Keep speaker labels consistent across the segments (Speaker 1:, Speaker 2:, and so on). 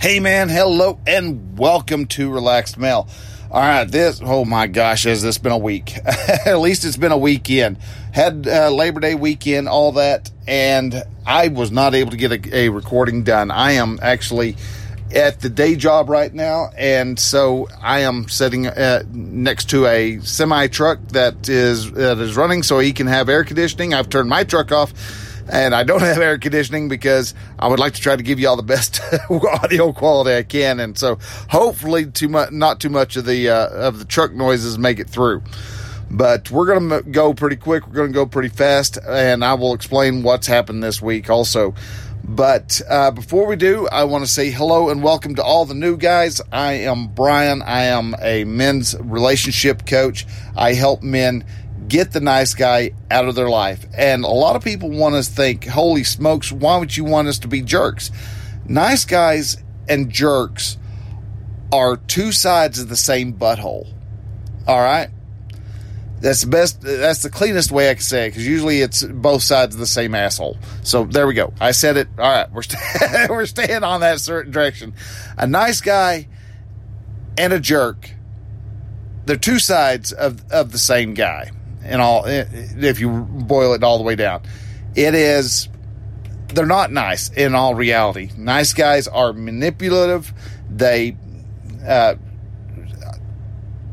Speaker 1: Hey man, hello and welcome to Relaxed Male. All right, this oh my gosh, has this been a week? At least it's been a weekend. Had uh, Labor Day weekend, all that, and I was not able to get a, a recording done. I am actually at the day job right now, and so I am sitting uh, next to a semi truck that is that is running, so he can have air conditioning. I've turned my truck off and I don't have air conditioning because I would like to try to give you all the best audio quality I can, and so hopefully too much, not too much of the uh, of the truck noises make it through. But we're going to go pretty quick. We're going to go pretty fast, and I will explain what's happened this week also. But uh, before we do, I want to say hello and welcome to all the new guys. I am Brian. I am a men's relationship coach. I help men get the nice guy out of their life. And a lot of people want us to think, holy smokes, why would you want us to be jerks? Nice guys and jerks are two sides of the same butthole. All right? That's the best, that's the cleanest way I can say it because usually it's both sides of the same asshole. So there we go. I said it. All right. We're, st- we're staying on that certain direction. A nice guy and a jerk, they're two sides of, of the same guy and all if you boil it all the way down. It is they're not nice in all reality. Nice guys are manipulative. They uh,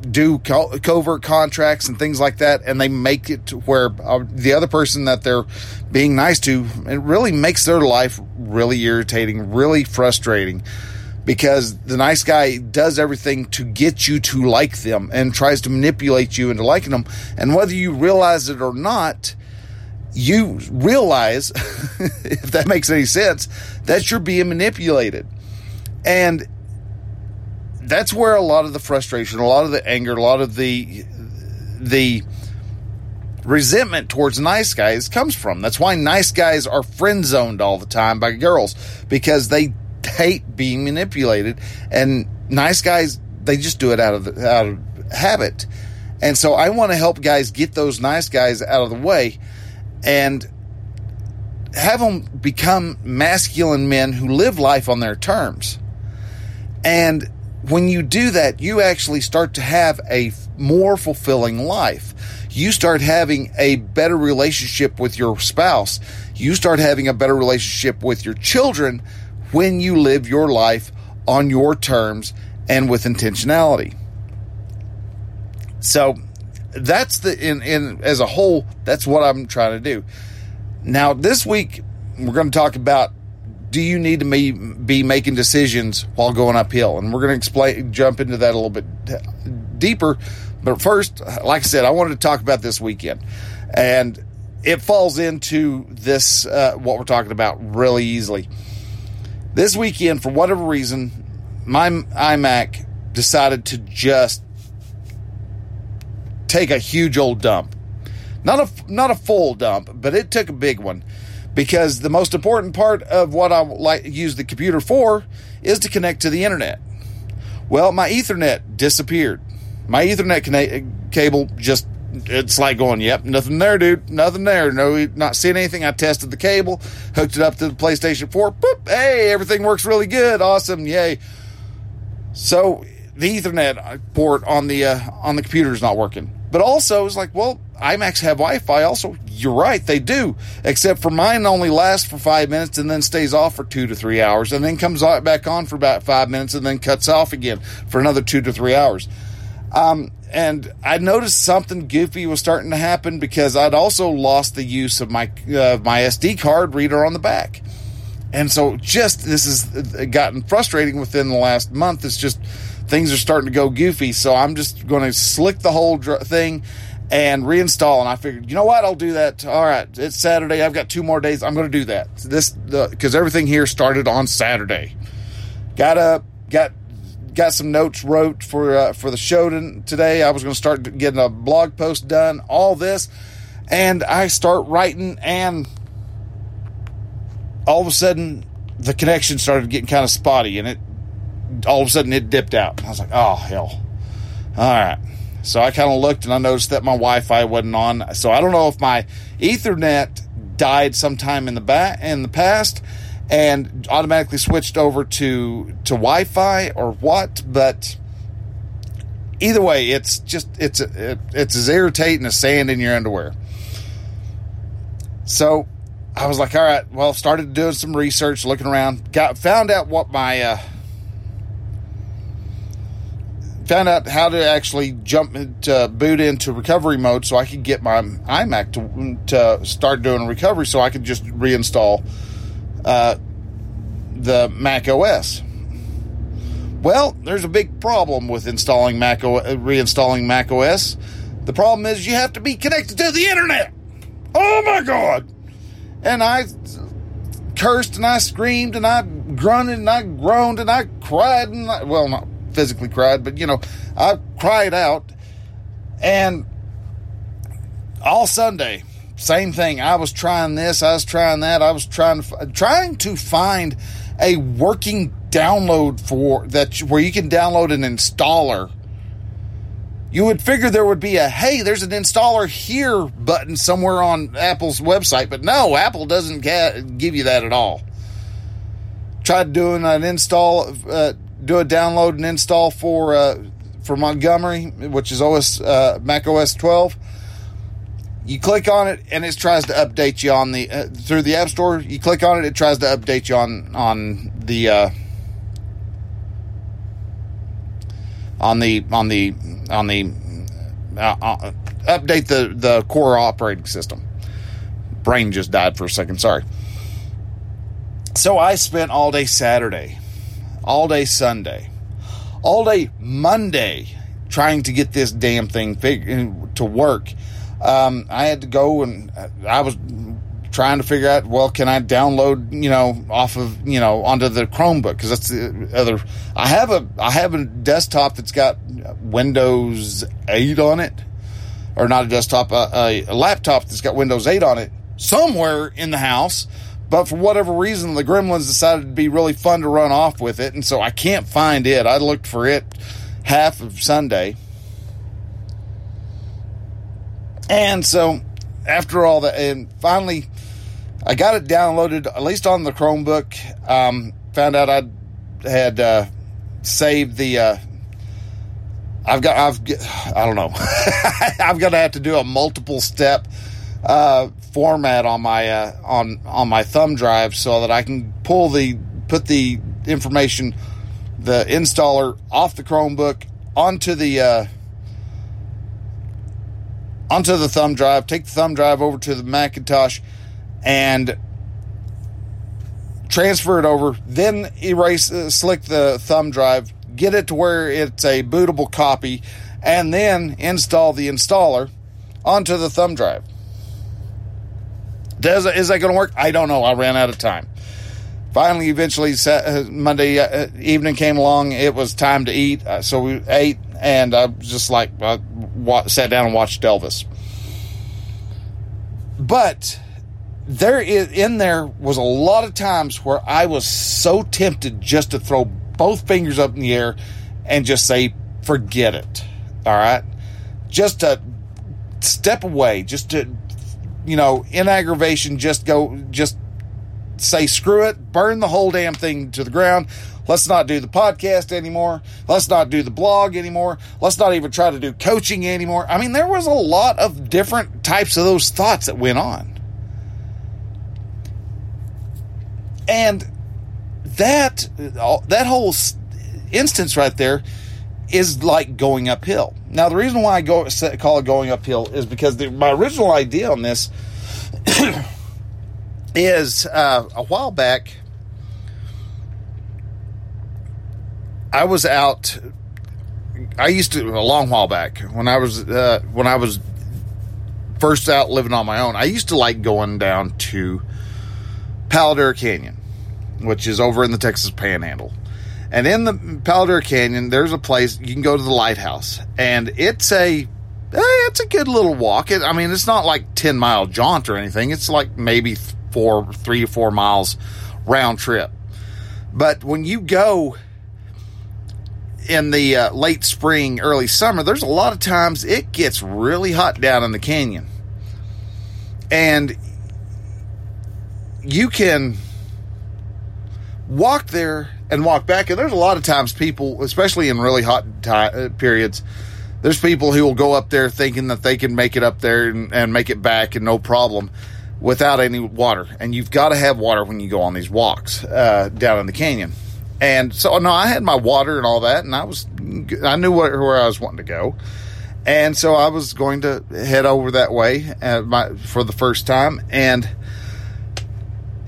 Speaker 1: do co- covert contracts and things like that and they make it to where uh, the other person that they're being nice to it really makes their life really irritating really frustrating because the nice guy does everything to get you to like them and tries to manipulate you into liking them. And whether you realize it or not, you realize, if that makes any sense, that you're being manipulated. And that's where a lot of the frustration, a lot of the anger, a lot of the, the, resentment towards nice guys comes from. That's why nice guys are friend zoned all the time by girls because they hate being manipulated, and nice guys they just do it out of the, out of habit. And so I want to help guys get those nice guys out of the way and have them become masculine men who live life on their terms. And when you do that, you actually start to have a more fulfilling life. You start having a better relationship with your spouse. You start having a better relationship with your children when you live your life on your terms and with intentionality. So that's the in, in as a whole, that's what I'm trying to do. Now this week we're going to talk about do you need to be, be making decisions while going uphill? And we're going to explain jump into that a little bit deeper. But first, like I said, I wanted to talk about this weekend. And it falls into this uh, what we're talking about really easily. This weekend, for whatever reason, my iMac decided to just take a huge old dump. Not a not a full dump, but it took a big one because the most important part of what I like use the computer for is to connect to the internet. Well, my Ethernet disappeared. My Ethernet cable just it's like going, yep, nothing there, dude. Nothing there. No, not seeing anything. I tested the cable, hooked it up to the PlayStation 4. Boop, hey, everything works really good. Awesome. Yay. So the Ethernet port on the uh, on the computer is not working. But also, it's like, well, iMacs have Wi-Fi. Also, you're right, they do. Except for mine only lasts for five minutes and then stays off for two to three hours, and then comes back on for about five minutes and then cuts off again for another two to three hours. Um, and I noticed something goofy was starting to happen because I'd also lost the use of my uh, my SD card reader on the back, and so just this has gotten frustrating within the last month. It's just things are starting to go goofy, so I'm just going to slick the whole dr- thing and reinstall. And I figured, you know what, I'll do that. All right, it's Saturday. I've got two more days. I'm going to do that. This because everything here started on Saturday. Got up, got got some notes wrote for uh, for the show today. I was going to start getting a blog post done. All this, and I start writing, and all of a sudden the connection started getting kind of spotty, and it all of a sudden it dipped out. I was like, oh hell! All right. So I kind of looked and I noticed that my Wi-Fi wasn't on. So I don't know if my Ethernet died sometime in the back in the past and automatically switched over to to Wi-Fi or what, but either way, it's just it's it, it's as irritating as sand in your underwear. So I was like, all right, well, started doing some research, looking around, got found out what my uh, found out how to actually jump to boot into recovery mode so I could get my iMac to, to start doing recovery so I could just reinstall uh, the Mac OS. Well, there's a big problem with installing Mac o- reinstalling Mac OS. The problem is you have to be connected to the internet. Oh my god! And I cursed and I screamed and I grunted and I groaned and I cried and I, well, not physically cried, but you know, I cried out. And all Sunday, same thing. I was trying this, I was trying that, I was trying to trying to find a working download for that where you can download an installer. You would figure there would be a hey, there's an installer here button somewhere on Apple's website, but no, Apple doesn't give you that at all. Tried doing an install, uh, do a download and install for uh, for Montgomery, which is OS uh, Mac OS 12. You click on it and it tries to update you on the uh, through the App Store. You click on it, it tries to update you on on the uh, on the on the on the uh, uh, update the the core operating system. Brain just died for a second. Sorry. So I spent all day Saturday all day Sunday, all day Monday, trying to get this damn thing fig- to work. Um, I had to go and I was trying to figure out, well, can I download, you know, off of, you know, onto the Chromebook? Because that's the other. I have a I have a desktop that's got Windows 8 on it, or not a desktop, a, a laptop that's got Windows 8 on it somewhere in the house but for whatever reason, the Gremlins decided to be really fun to run off with it, and so I can't find it. I looked for it half of Sunday. And so after all that, and finally, I got it downloaded, at least on the Chromebook. Um, found out I had uh, saved the. Uh, I've got. I've. I don't know. Got to have to do a multiple step uh, format on my uh, on on my thumb drive so that I can pull the put the information the installer off the Chromebook onto the uh, onto the thumb drive, take the thumb drive over to the Macintosh and transfer it over, then erase uh, slick the thumb drive, get it to where it's a bootable copy and then install the installer onto the thumb drive. Does is that going to work? I don't know. I ran out of time. Finally, eventually, uh, Monday uh, evening came along. It was time to eat, uh, so we ate, and I just like sat down and watched Elvis. But there is in there was a lot of times where I was so tempted just to throw both fingers up in the air and just say, "Forget it." All right, just to step away, just to you know, in aggravation, just go, just say screw it, burn the whole damn thing to the ground. Let's not do the podcast anymore. Let's not do the blog anymore. Let's not even try to do coaching anymore. I mean, there was a lot of different types of those thoughts that went on. And that uh, that whole instance right there is like going uphill. Now, the reason why I go call it going uphill is because the, my original idea on this is uh, a while back. I was out. I used to a long while back when I was uh, when I was first out living on my own, I used to like going down to Palo Duro Canyon, which is over in the Texas Panhandle. And in the Palo Duro Canyon, there's a place you can go to the lighthouse, and it's a eh, it's a good little walk. It, I mean, it's not like ten mile jaunt or anything. It's like maybe four, three or four miles round trip. But when you go in the uh, late spring, early summer, there's a lot of times it gets really hot down in the canyon. And you can walk there and walk back. And there's a lot of times people, especially in really hot uh, periods, there's people who will go up there thinking that they can make it up there and, and make it back and no problem without any water. And you've got to have water when you go on these walks uh, down in the canyon. And so, no, I had my water and all that, and I was, I knew where, where I was wanting to go. And so I was going to head over that way uh, my, for the first time. And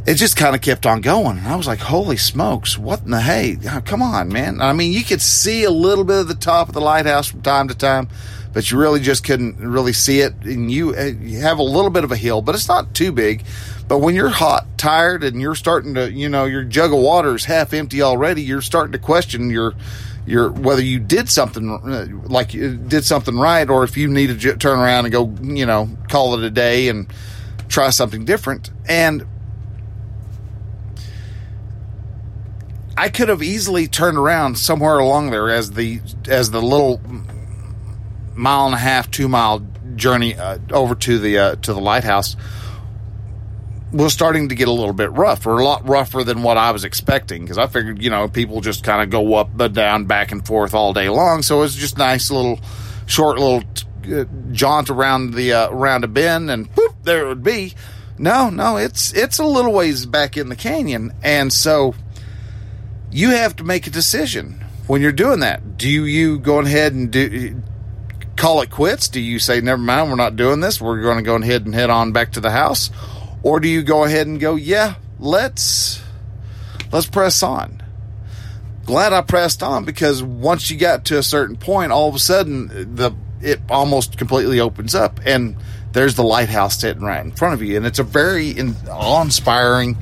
Speaker 1: it just kind of kept on going. And I was like, holy smokes, what in the hey? Come on, man. I mean, you could see a little bit of the top of the lighthouse from time to time, but you really just couldn't really see it. And you, uh, you have a little bit of a hill, but it's not too big. But when you're hot, tired, and you're starting to, you know, your jug of water is half empty already, you're starting to question your, your whether you did something uh, like you did something right, or if you need to j- turn around and go, you know, call it a day and try something different. And I could have easily turned around somewhere along there as the as the little mile and a half, two mile journey uh, over to the uh, to the lighthouse was starting to get a little bit rough, or a lot rougher than what I was expecting. Because I figured, you know, people just kind of go up and down, back and forth all day long. So it was just nice little, short little uh, jaunt around the uh, around a bend, and poof, there it would be. No, no, it's it's a little ways back in the canyon, and so you have to make a decision when you're doing that. Do you go ahead and do call it quits? Do you say, never mind, we're not doing this. We're going to go ahead and head on back to the house? Or do you go ahead and go, yeah, let's, let's press on. Glad I pressed on because once you got to a certain point, all of a sudden the, it almost completely opens up and there's the lighthouse sitting right in front of you. And it's a very awe inspiring,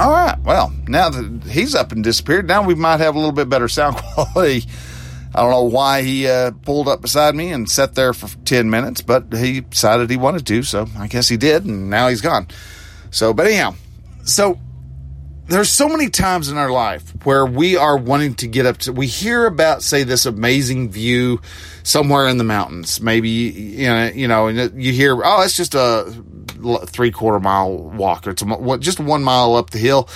Speaker 1: All right. Well, now that he's up and disappeared, now we might have a little bit better sound quality. I don't know why he uh, pulled up beside me and sat there for 10 minutes, but he decided he wanted to, so I guess he did, and now he's gone. So, but anyhow, so there's so many times in our life where we are wanting to get up to, we hear about, say, this amazing view somewhere in the mountains. Maybe, you know, you know, and you hear, oh, it's just a three quarter mile walk. It's a, just one mile up the hill.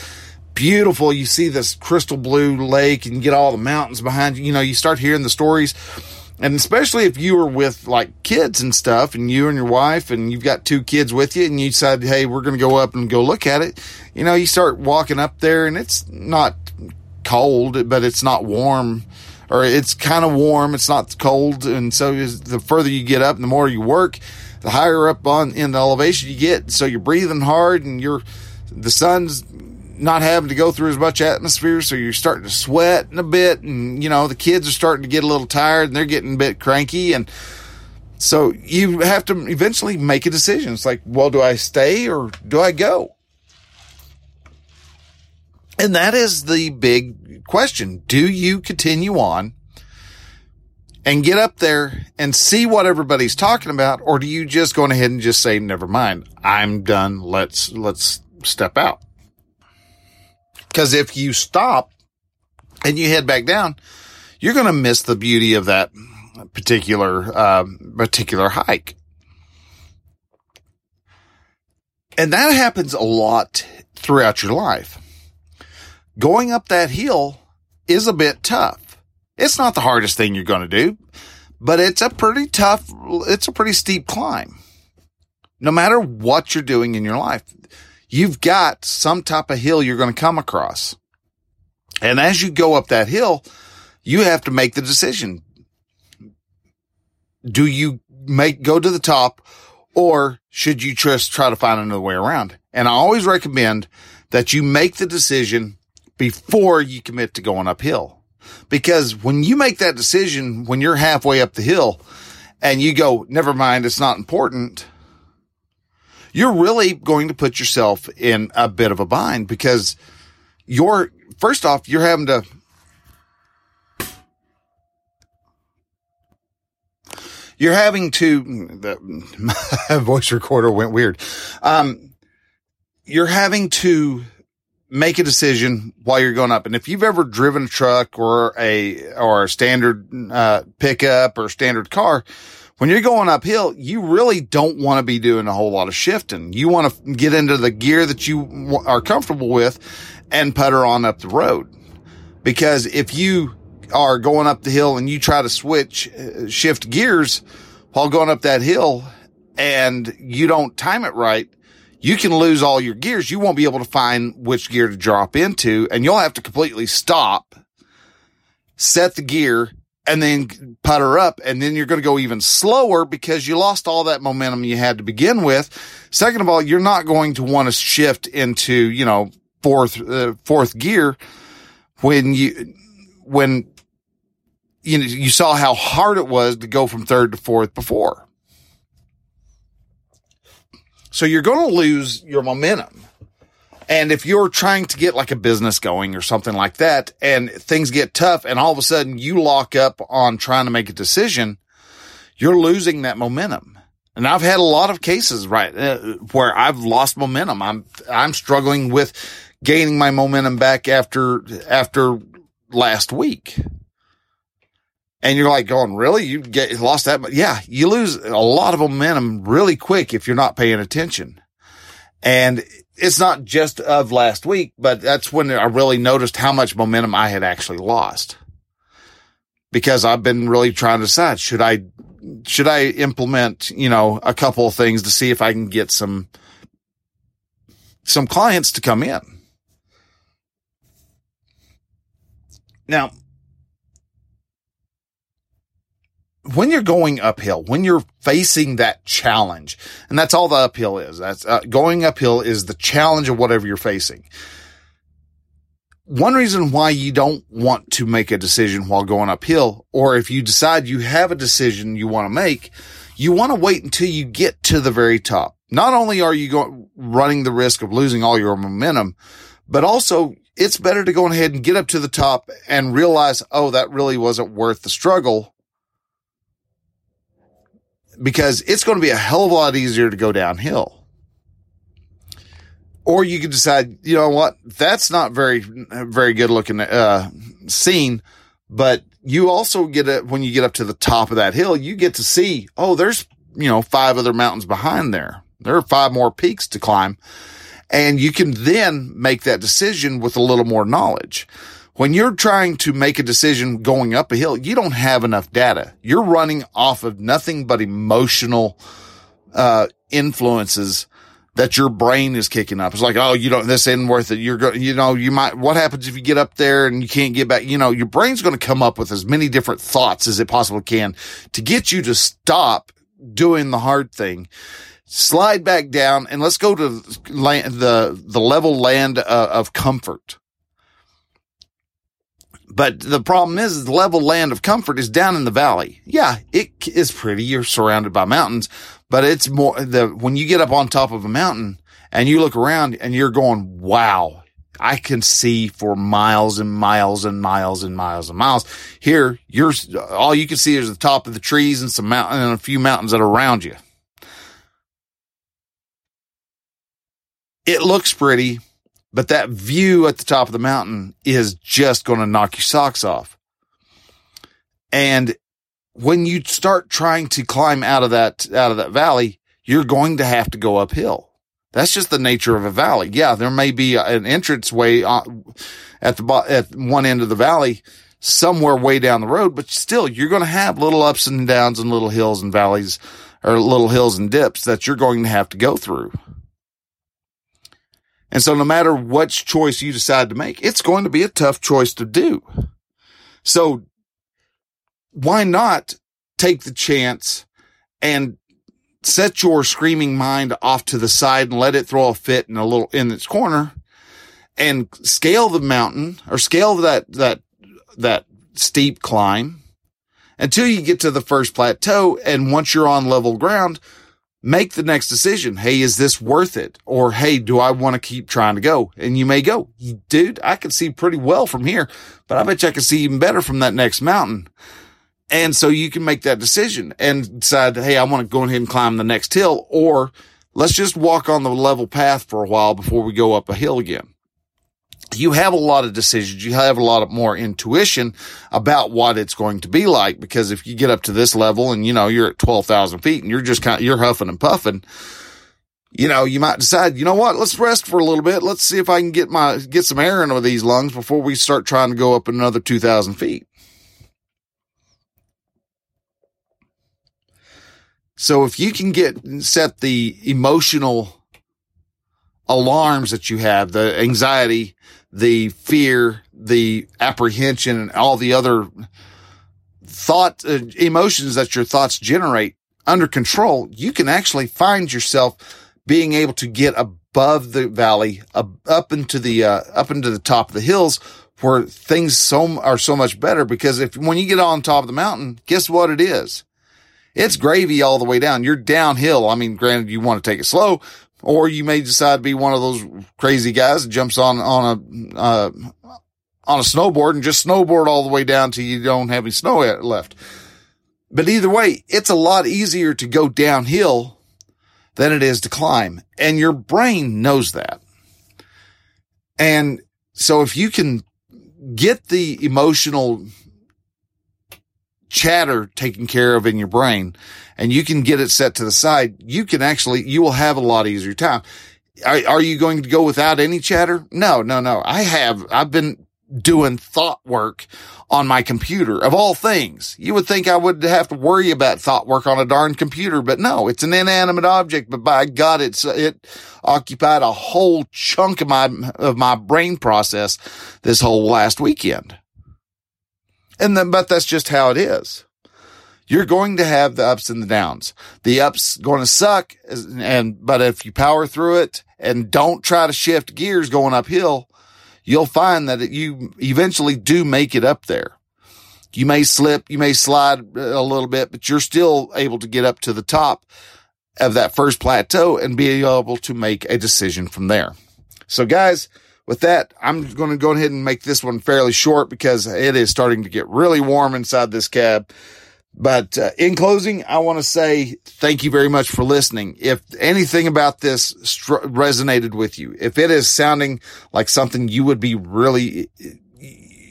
Speaker 1: Beautiful. You see this crystal blue lake and you get all the mountains behind you. You know, you start hearing the stories. And especially if you were with like kids and stuff and you and your wife and you've got two kids with you and you decide, Hey, we're going to go up and go look at it. You know, you start walking up there and it's not cold, but it's not warm or it's kind of warm. It's not cold. And so the further you get up the more you work, the higher up on in the elevation you get. So you're breathing hard and you're, the sun's not having to go through as much atmosphere. So you're starting to sweat a bit and, you know, the kids are starting to get a little tired and they're getting a bit cranky. And so you have to eventually make a decision. It's like, well, do I stay or do I go? And that is the big question. Do you continue on and get up there and see what everybody's talking about? Or do you just go ahead and just say, never mind, I'm done. Let's, let's step out. Cause if you stop and you head back down, you're going to miss the beauty of that particular, uh, particular hike. And that happens a lot throughout your life. Going up that hill is a bit tough it's not the hardest thing you're going to do, but it's a pretty tough, it's a pretty steep climb. No matter what you're doing in your life, you've got some type of hill you're going to come across. And as you go up that hill, you have to make the decision. Do you make, go to the top or should you just try to find another way around? And I always recommend that you make the decision before you commit to going uphill Because when you make that decision, when you're halfway up the hill and you go, never mind, it's not important, you're really going to put yourself in a bit of a bind because you're, first off, you're having to, you're having to, the voice recorder went weird. Um, you're having to make a decision while you're going up. And if you've ever driven a truck or a, or a standard, uh, pickup or standard car, when you're going uphill, you really don't want to be doing a whole lot of shifting. You want to get into the gear that you are comfortable with and putter on up the road. Because if you are going up the hill and you try to switch, uh, shift gears while going up that hill and you don't time it right, you can lose all your gears. You won't be able to find which gear to drop into and you'll have to completely stop, set the gear and then putter up and then you're going to go even slower because you lost all that momentum you had to begin with. Second of all, you're not going to want to shift into, you know, fourth, uh, fourth gear when you, when you know, you saw how hard it was to go from third to fourth before. So you're going to lose your momentum. And if you're trying to get like a business going or something like that and things get tough and all of a sudden you lock up on trying to make a decision, you're losing that momentum. And I've had a lot of cases, right, uh, where I've lost momentum. I'm, I'm struggling with gaining my momentum back after, after last week. And you're like going, really? You get lost that? Yeah, you lose a lot of momentum really quick if you're not paying attention. And it's not just of last week, but that's when I really noticed how much momentum I had actually lost because I've been really trying to decide, should I, should I implement, you know, a couple of things to see if I can get some, some clients to come in. Now, when you're going uphill, when you're facing that challenge, and that's all the uphill is, that's uh, going uphill is the challenge of whatever you're facing. One reason why you don't want to make a decision while going uphill, or if you decide you have a decision you want to make, you want to wait until you get to the very top. Not only are you going, running the risk of losing all your momentum, but also it's better to go ahead and get up to the top and realize, oh, that really wasn't worth the struggle because it's going to be a hell of a lot easier to go downhill. Or you could decide, you know what, that's not very, very good looking, uh, scene, but you also get it when you get up to the top of that hill, you get to see, oh, there's, you know, five other mountains behind there. There are five more peaks to climb. And you can then make that decision with a little more knowledge. When you're trying to make a decision going up a hill, you don't have enough data. You're running off of nothing but emotional, uh, influences that your brain is kicking up. It's like, oh, you don't, this isn't worth it. You're going, you know, you might, what happens if you get up there and you can't get back? You know, your brain's going to come up with as many different thoughts as it possibly can to get you to stop doing the hard thing. Slide back down and let's go to land, the, the level land uh, of comfort. But the problem is the level land of comfort is down in the valley. Yeah, it is pretty. You're surrounded by mountains, but it's more the, when you get up on top of a mountain and you look around and you're going, wow, I can see for miles and miles and miles and miles and miles. Here, you're, all you can see is the top of the trees and some mountain and a few mountains that are around you. It looks pretty, but that view at the top of the mountain is just going to knock your socks off. And when you start trying to climb out of that, out of that valley, you're going to have to go uphill. That's just the nature of a valley. Yeah, there may be an entrance way at the at one end of the valley, somewhere way down the road, but still, you're going to have little ups and downs and little hills and valleys, or little hills and dips that you're going to have to go through. And so no matter which choice you decide to make, it's going to be a tough choice to do. So why not take the chance and set your screaming mind off to the side and let it throw a fit in a little in its corner and scale the mountain or scale that, that, that steep climb until you get to the first plateau. And once you're on level ground, make the next decision. Hey, is this worth it? Or hey, do I want to keep trying to go? And you may go, dude, I can see pretty well from here, but I bet you I can see even better from that next mountain. And so you can make that decision and decide, hey, I want to go ahead and climb the next hill, or let's just walk on the level path for a while before we go up a hill again you have a lot of decisions. You have a lot of more intuition about what it's going to be like. Because if you get up to this level and, you know, you're at 12,000 feet and you're just kind of, you're huffing and puffing, you know, you might decide, you know what, let's rest for a little bit. Let's see if I can get my, get some air into these lungs before we start trying to go up another 2,000 feet. So if you can get, set the emotional alarms that you have, the anxiety, the fear, the apprehension, and all the other thought uh, emotions that your thoughts generate under control, you can actually find yourself being able to get above the valley, uh, up into the uh, up into the top of the hills, where things so are so much better. Because if when you get on top of the mountain, guess what it is? It's gravy all the way down. You're downhill. I mean, granted, you want to take it slow, or you may decide to be one of those crazy guys that jumps on, on a, uh, on a snowboard and just snowboard all the way down till you don't have any snow left. But either way, it's a lot easier to go downhill than it is to climb. And your brain knows that. And so if you can get the emotional chatter taken care of in your brain and you can get it set to the side, you can actually, you will have a lot easier time. Are, are you going to go without any chatter? No, no, no. I have, I've been doing thought work on my computer of all things. You would think I would have to worry about thought work on a darn computer, but no, it's an inanimate object, but by God, it's, it occupied a whole chunk of my, of my brain process this whole last weekend. And then, but that's just how it is. You're going to have the ups and the downs. The ups going to suck. And, but if you power through it and don't try to shift gears going uphill, you'll find that you eventually do make it up there. You may slip, you may slide a little bit, but you're still able to get up to the top of that first plateau and be able to make a decision from there. So guys, with that, I'm going to go ahead and make this one fairly short because it is starting to get really warm inside this cab. But uh, in closing, I want to say thank you very much for listening. If anything about this resonated with you, if it is sounding like something you would be really,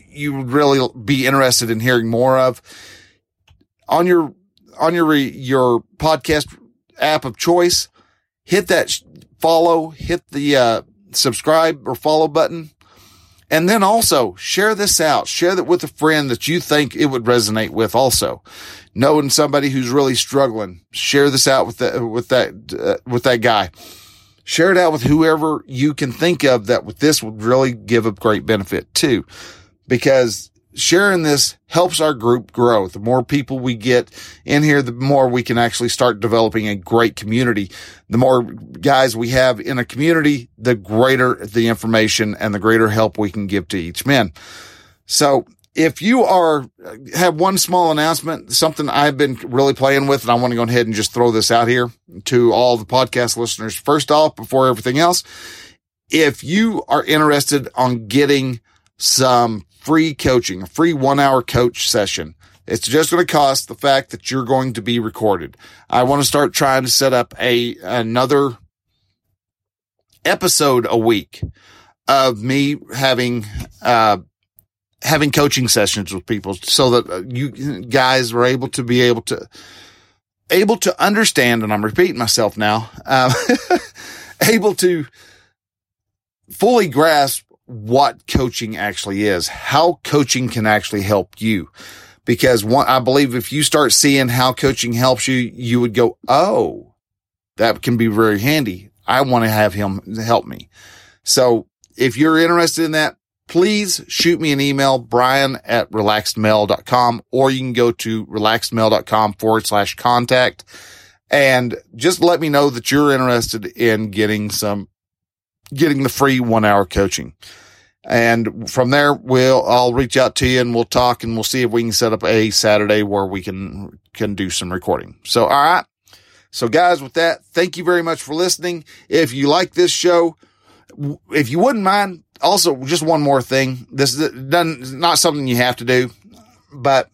Speaker 1: you would really be interested in hearing more of on your, on your, your podcast app of choice, hit that follow, hit the, uh, subscribe or follow button. And then also share this out. Share that with a friend that you think it would resonate with also. Knowing somebody who's really struggling, share this out with that, with that, uh, with that guy. Share it out with whoever you can think of that with this would really give a great benefit too. Because sharing this helps our group grow. The more people we get in here, the more we can actually start developing a great community. The more guys we have in a community, the greater the information and the greater help we can give to each man. So if you are have one small announcement, something I've been really playing with, and I want to go ahead and just throw this out here to all the podcast listeners. First off, before everything else, if you are interested on getting some free coaching, a free one hour coach session. It's just going to cost the fact that you're going to be recorded. I want to start trying to set up a, another episode a week of me having, uh, having coaching sessions with people so that uh, you guys are able to be able to, able to understand, and I'm repeating myself now, uh, able to fully grasp what coaching actually is, how coaching can actually help you. Because one, I believe if you start seeing how coaching helps you, you would go, Oh, that can be very handy. I want to have him help me. So if you're interested in that, please shoot me an email, Brian at relaxedmale.com, or you can go to relaxedmale.com forward slash contact and just let me know that you're interested in getting some, getting the free one hour coaching. And from there, we'll, I'll reach out to you and we'll talk and we'll see if we can set up a Saturday where we can, can do some recording. So, all right. So guys, with that, thank you very much for listening. If you like this show, if you wouldn't mind, also just one more thing. This is not something you have to do, but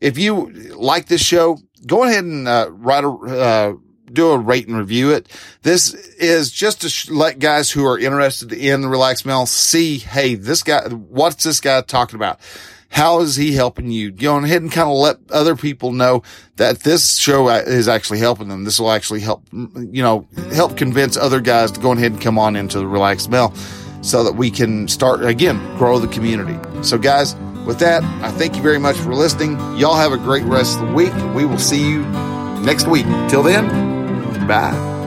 Speaker 1: if you like this show, go ahead and uh, write a, uh, do a rate and review it. This is just to sh- let guys who are interested in the relaxed male see, hey, this guy, what's this guy talking about? How is he helping you? Go ahead and kind of let other people know that this show uh, is actually helping them. This will actually help, you know, help convince other guys to go ahead and come on into the relaxed male so that we can start again, grow the community. So guys, with that, I thank you very much for listening. Y'all have a great rest of the week. We will see you next week. Till then, bye.